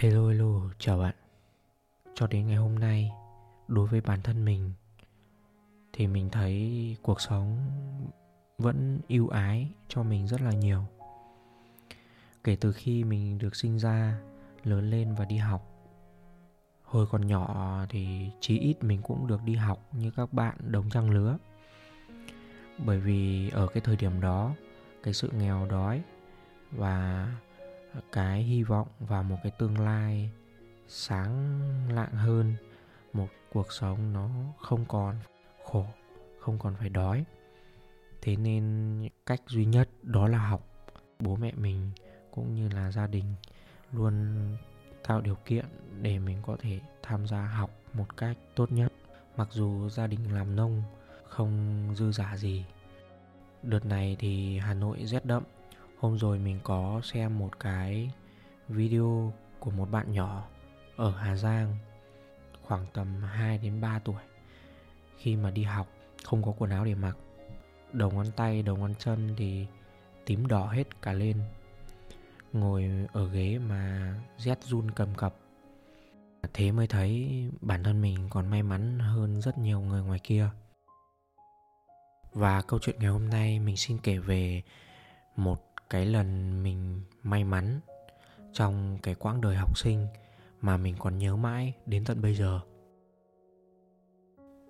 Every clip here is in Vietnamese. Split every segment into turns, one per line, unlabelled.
Hello hello, chào bạn. Cho đến ngày hôm nay, đối với bản thân mình thì mình thấy cuộc sống vẫn ưu ái cho mình rất là nhiều. Kể từ khi mình được sinh ra, lớn lên và đi học. Hồi còn nhỏ thì chí ít mình cũng được đi học như các bạn đồng trang lứa. Bởi vì ở cái thời điểm đó, cái sự nghèo đói và cái hy vọng vào một cái tương lai sáng lạng hơn. Một cuộc sống nó không còn khổ, không còn phải đói. Thế nên cách duy nhất đó là học. Bố mẹ mình cũng như là gia đình luôn tạo điều kiện để mình có thể tham gia học một cách tốt nhất. Mặc dù gia đình làm nông không dư giả gì, đợt này thì hà nội rét đậm hôm rồi mình có xem một cái video của một bạn nhỏ ở Hà Giang, khoảng tầm 2 đến 3 tuổi. Khi mà đi học, không có quần áo để mặc, đầu ngón tay, đầu ngón chân thì tím đỏ hết cả lên. Ngồi ở ghế mà rét run cầm cập. Thế mới thấy bản thân mình còn may mắn hơn rất nhiều người ngoài kia. Và câu chuyện ngày hôm nay mình xin kể về một cái lần mình may mắn trong cái quãng đời học sinh mà mình còn nhớ mãi đến tận bây giờ.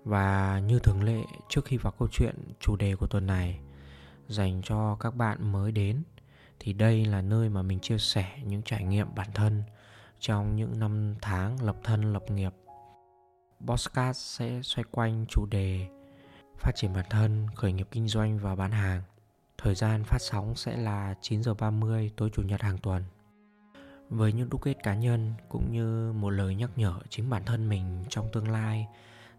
Và như thường lệ trước khi vào câu chuyện chủ đề của tuần này dành cho các bạn mới đến thì đây là nơi mà mình chia sẻ những trải nghiệm bản thân trong những năm tháng lập thân lập nghiệp. Bosscast sẽ xoay quanh chủ đề phát triển bản thân, khởi nghiệp kinh doanh và bán hàng. Thời gian phát sóng sẽ là 9 giờ 30 tối chủ nhật hàng tuần. Với những đúc kết cá nhân cũng như một lời nhắc nhở chính bản thân mình trong tương lai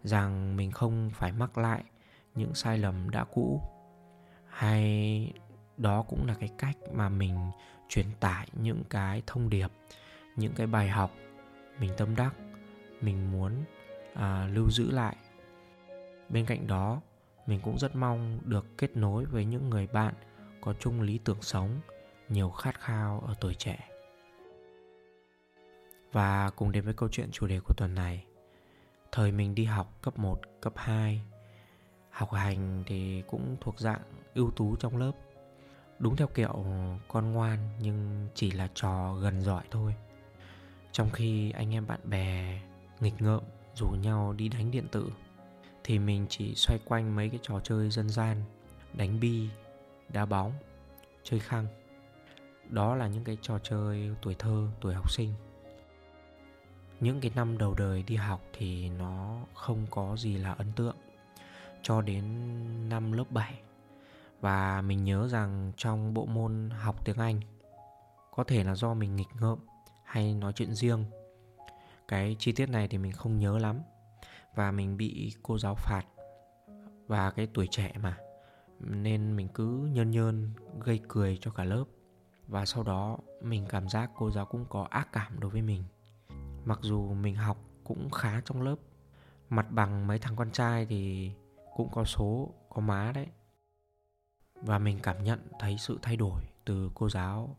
rằng mình không phải mắc lại những sai lầm đã cũ hay đó cũng là cái cách mà mình truyền tải những cái thông điệp những cái bài học mình tâm đắc mình muốn à, lưu giữ lại bên cạnh đó mình cũng rất mong được kết nối với những người bạn có chung lý tưởng sống nhiều khát khao ở tuổi trẻ. Và cùng đến với câu chuyện chủ đề của tuần này Thời mình đi học cấp 1, cấp 2 Học hành thì cũng thuộc dạng ưu tú trong lớp. Đúng theo kiểu con ngoan nhưng chỉ là trò gần giỏi thôi. Trong khi anh em bạn bè nghịch ngợm rủ nhau đi đánh điện tử thì mình chỉ xoay quanh mấy cái trò chơi dân gian, đánh bi, đá bóng, chơi khăng đó là những cái trò chơi tuổi thơ, tuổi học sinh. Những cái năm đầu đời đi học thì nó không có gì là ấn tượng cho đến năm lớp 7 và mình nhớ rằng trong bộ môn học tiếng Anh, có thể là do mình nghịch ngợm hay nói chuyện riêng. Cái chi tiết này thì mình không nhớ lắm và mình bị cô giáo phạt và cái tuổi trẻ mà. Nên mình cứ nhơn nhơn, gây cười cho cả lớp. Và sau đó mình cảm giác cô giáo cũng có ác cảm đối với mình. Mặc dù mình học cũng khá trong lớp. Mặt bằng mấy thằng con trai thì cũng có số, có má đấy. Và mình cảm nhận thấy sự thay đổi từ cô giáo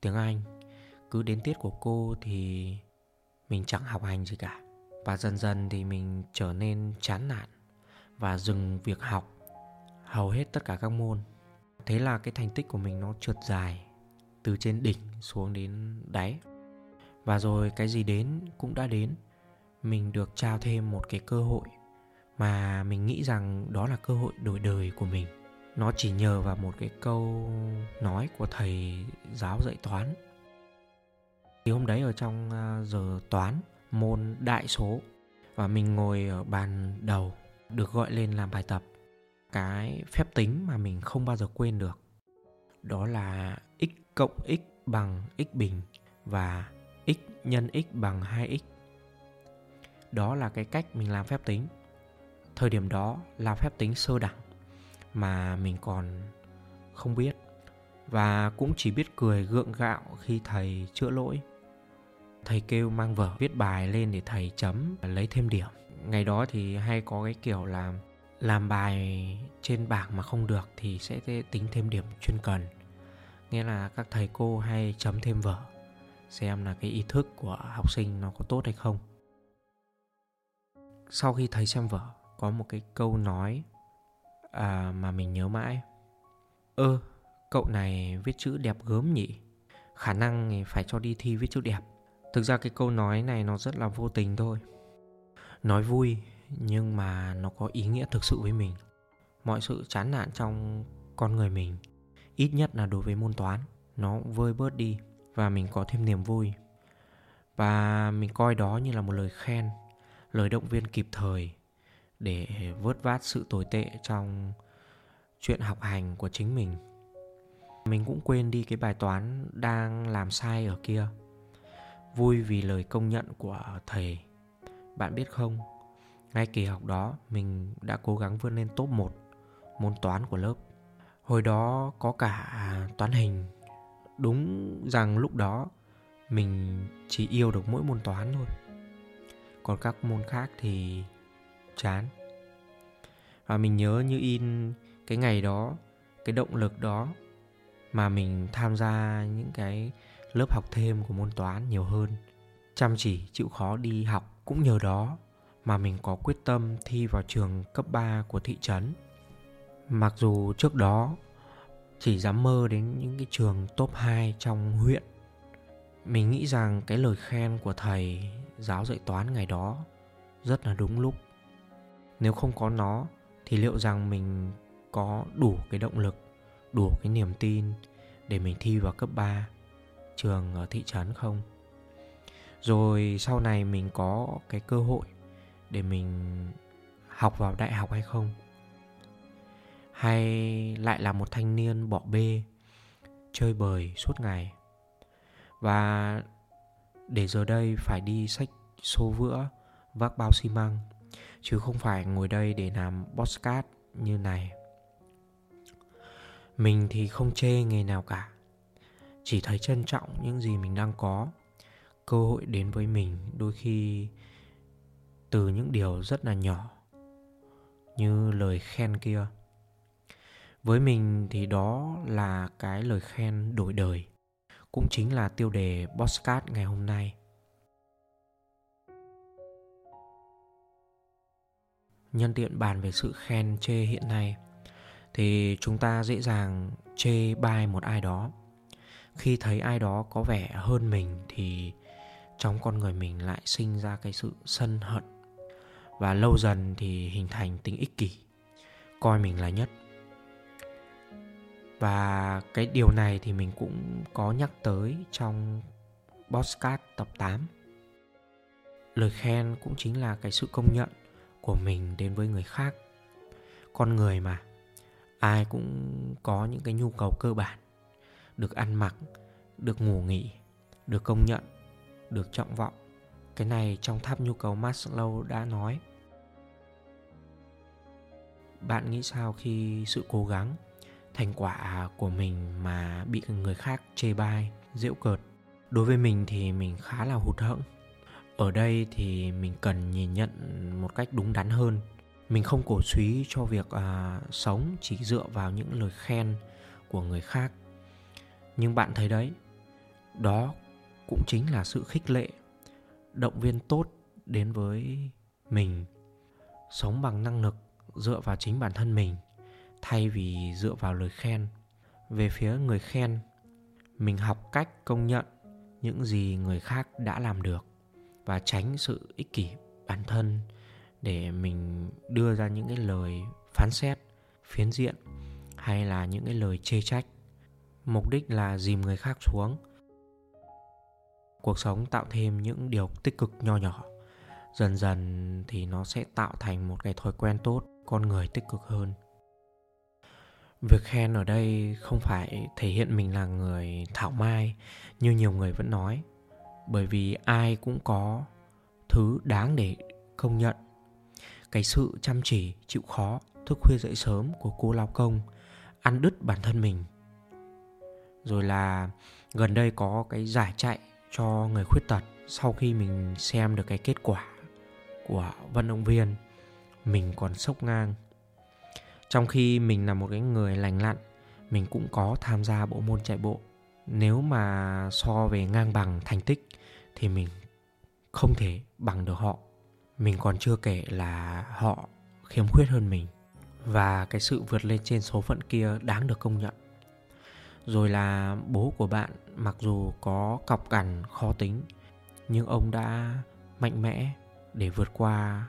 tiếng anh. Cứ đến tiết của cô thì mình chẳng học hành gì cả và dần dần thì mình trở nên chán nản và dừng việc học hầu hết tất cả các môn. Thế là cái thành tích của mình nó trượt dài từ trên đỉnh xuống đến đáy. Và rồi cái gì đến cũng đã đến. Mình được trao thêm một cái cơ hội mà mình nghĩ rằng đó là cơ hội đổi đời của mình. Nó chỉ nhờ vào một cái câu nói của thầy giáo dạy toán. Thì hôm đấy ở trong à, giờ toán môn đại số. Và mình ngồi ở bàn đầu, được gọi lên làm bài tập. Cái phép tính mà mình không bao giờ quên được, đó là x cộng x bằng x bình và x nhân x bằng 2x đó là cái cách mình làm phép tính. Thời điểm đó là phép tính sơ đẳng mà mình còn không biết. Và cũng chỉ biết cười gượng gạo khi thầy chữa lỗi thầy kêu mang vở viết bài lên để thầy chấm và lấy thêm điểm. Ngày đó thì hay có cái kiểu là làm bài trên bảng mà không được thì sẽ tính thêm điểm chuyên cần. Nghĩa là các thầy cô hay chấm thêm vở xem là cái ý thức của học sinh nó có tốt hay không. Sau khi thấy xem vở có một cái câu nói à, mà mình nhớ mãi. Ơ cậu này viết chữ đẹp gớm nhỉ? Khả năng phải cho đi thi viết chữ đẹp thực ra cái câu nói này nó rất là vô tình thôi. Nói vui nhưng mà nó có ý nghĩa thực sự với mình. Mọi sự chán nản trong con người mình, ít nhất là đối với môn toán, nó vơi bớt đi và mình có thêm niềm vui. Và mình coi đó như là một lời khen, lời động viên kịp thời để vớt vát sự tồi tệ trong chuyện học hành của chính mình. Mình cũng quên đi cái bài toán đang làm sai ở kia vui vì lời công nhận của thầy. Bạn biết không, ngay kỳ học đó mình đã cố gắng vươn lên top 1 môn toán của lớp. Hồi đó có cả toán hình. Đúng rằng lúc đó mình chỉ yêu được mỗi môn toán thôi. Còn các môn khác thì chán. Và mình nhớ như in cái ngày đó, cái động lực đó mà mình tham gia những cái lớp học thêm của môn toán nhiều hơn. Chăm chỉ, chịu khó đi học cũng nhờ đó mà mình có quyết tâm thi vào trường cấp 3 của thị trấn. Mặc dù trước đó chỉ dám mơ đến những cái trường top 2 trong huyện, mình nghĩ rằng cái lời khen của thầy giáo dạy toán ngày đó rất là đúng lúc. Nếu không có nó thì liệu rằng mình có đủ cái động lực, đủ cái niềm tin để mình thi vào cấp 3 trường ở thị trấn không? Rồi sau này mình có cái cơ hội để mình học vào đại học hay không? Hay lại là một thanh niên bỏ bê, chơi bời suốt ngày? Và để giờ đây phải đi sách xô vữa, vác bao xi măng, chứ không phải ngồi đây để làm postcard như này. Mình thì không chê nghề nào cả chỉ thấy trân trọng những gì mình đang có cơ hội đến với mình đôi khi từ những điều rất là nhỏ, như lời khen kia với mình thì đó là cái lời khen đổi đời, cũng chính là tiêu đề Bosscat ngày hôm nay. Nhân tiện bàn về sự khen chê hiện nay, thì chúng ta dễ dàng chê bai một ai đó. Khi thấy ai đó có vẻ hơn mình thì trong con người mình lại sinh ra cái sự sân hận. Và lâu dần thì hình thành tính ích kỷ, coi mình là nhất. Và cái điều này thì mình cũng có nhắc tới trong Bosscat tập 8 Lời khen cũng chính là cái sự công nhận của mình đến với người khác. Con người mà Ai cũng có những cái nhu cầu cơ bản. Được ăn mặc, được ngủ nghỉ, được công nhận, được trọng vọng. Cái này trong tháp nhu cầu Maslow đã nói. Bạn nghĩ sao khi sự cố gắng thành quả của mình mà bị người khác chê bai giễu cợt? Đối với mình thì mình khá là hụt hẫng. Ở đây thì mình cần nhìn nhận một cách đúng đắn hơn. Mình không cổ suý cho việc à, sống chỉ dựa vào những lời khen của người khác nhưng bạn thấy đấy, đó cũng chính là sự khích lệ, động viên tốt đến với mình. Sống bằng năng lực dựa vào chính bản thân mình, thay vì dựa vào lời khen. Về phía người khen, mình học cách công nhận những gì người khác đã làm được và tránh sự ích kỷ bản thân để mình đưa ra những cái lời phán xét, phiến diện hay là những cái lời chê trách mục đích là dìm người khác xuống. Cuộc sống tạo thêm những điều tích cực nho nhỏ. Dần dần thì nó sẽ tạo thành một cái thói quen tốt, con người tích cực hơn. Việc khen ở đây không phải thể hiện mình là người thảo mai, như nhiều người vẫn nói. Bởi vì ai cũng có thứ đáng để công nhận. Cái sự chăm chỉ, chịu khó, thức khuya dậy sớm của cô lao công ăn đứt bản thân mình rồi là gần đây có cái giải chạy cho người khuyết tật sau khi mình xem được cái kết quả của vận động viên mình còn sốc ngang. Trong khi mình là một cái người lành lặn, mình cũng có tham gia bộ môn chạy bộ. Nếu mà so về ngang bằng thành tích thì mình không thể bằng được họ. Mình còn chưa kể là họ khiếm khuyết hơn mình. Và cái sự vượt lên trên số phận kia đáng được công nhận rồi là bố của bạn mặc dù có cọc cằn khó tính, nhưng ông đã mạnh mẽ để vượt qua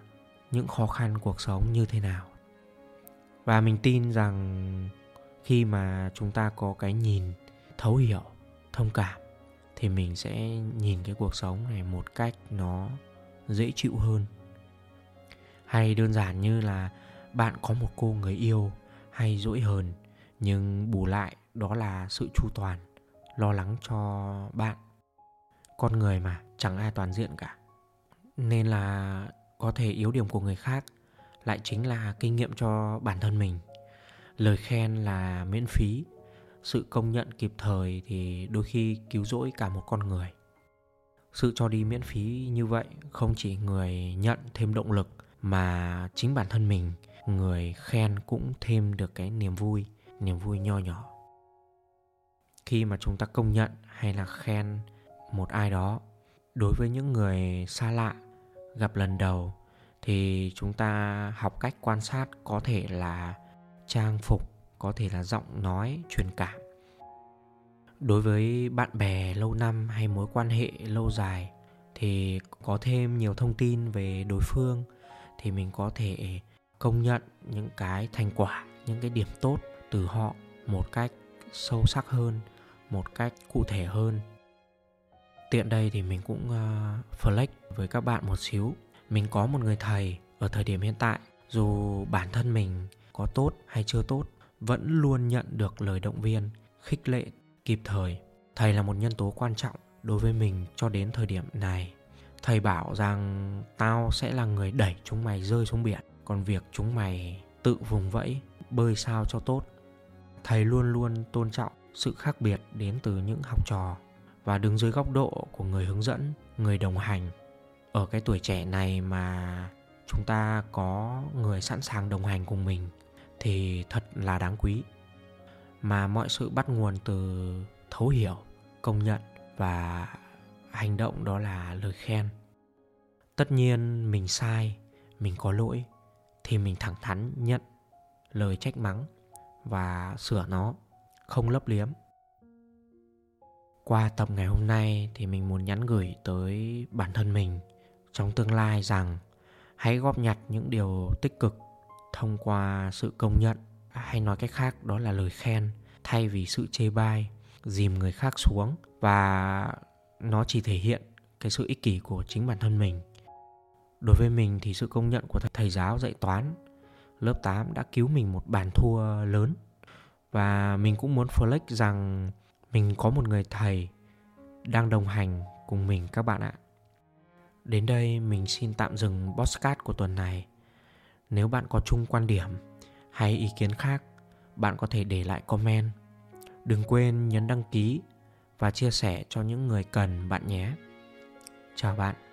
những khó khăn cuộc sống như thế nào. Và mình tin rằng khi mà chúng ta có cái nhìn thấu hiểu, thông cảm, thì mình sẽ nhìn cái cuộc sống này một cách nó dễ chịu hơn. Hay đơn giản như là bạn có một cô người yêu hay dỗi hờn, nhưng bù lại đó là sự chu toàn, lo lắng cho bạn. Con người mà, chẳng ai toàn diện cả. Nên là có thể yếu điểm của người khác lại chính là kinh nghiệm cho bản thân mình. Lời khen là miễn phí, sự công nhận kịp thời thì đôi khi cứu rỗi cả một con người. Sự cho đi miễn phí như vậy không chỉ người nhận thêm động lực mà chính bản thân mình, người khen cũng thêm được cái niềm vui niềm vui nho nhỏ khi mà chúng ta công nhận hay là khen một ai đó. Đối với những người xa lạ gặp lần đầu thì chúng ta học cách quan sát có thể là trang phục, có thể là giọng nói, truyền cảm. Đối với bạn bè lâu năm hay mối quan hệ lâu dài thì có thêm nhiều thông tin về đối phương thì mình có thể công nhận những cái thành quả, những cái điểm tốt từ họ một cách sâu sắc hơn một cách cụ thể hơn. Tiện đây thì mình cũng uh, flex với các bạn một xíu. Mình có một người thầy ở thời điểm hiện tại dù bản thân mình có tốt hay chưa tốt vẫn luôn nhận được lời động viên khích lệ kịp thời. Thầy là một nhân tố quan trọng đối với mình cho đến thời điểm này. Thầy bảo rằng tao sẽ là người đẩy chúng mày rơi xuống biển còn việc chúng mày tự vùng vẫy bơi sao cho tốt. Thầy luôn luôn tôn trọng sự khác biệt đến từ những học trò và đứng dưới góc độ của người hướng dẫn, người đồng hành. Ở cái tuổi trẻ này mà chúng ta có người sẵn sàng đồng hành cùng mình thì thật là đáng quý. Mà mọi sự bắt nguồn từ thấu hiểu, công nhận và hành động đó là lời khen. Tất nhiên mình sai, mình có lỗi thì mình thẳng thắn nhận lời trách mắng và sửa nó không lấp liếm. Qua tập ngày hôm nay thì mình muốn nhắn gửi tới bản thân mình trong tương lai rằng hãy góp nhặt những điều tích cực thông qua sự công nhận hay nói cách khác đó là lời khen thay vì sự chê bai, dìm người khác xuống và nó chỉ thể hiện cái sự ích kỷ của chính bản thân mình. Đối với mình thì sự công nhận của thầy giáo dạy toán lớp 8 đã cứu mình một bàn thua lớn và mình cũng muốn flex rằng mình có một người thầy đang đồng hành cùng mình các bạn ạ. Đến đây mình xin tạm dừng podcast của tuần này. Nếu bạn có chung quan điểm hay ý kiến khác, bạn có thể để lại comment. Đừng quên nhấn đăng ký và chia sẻ cho những người cần bạn nhé. Chào bạn.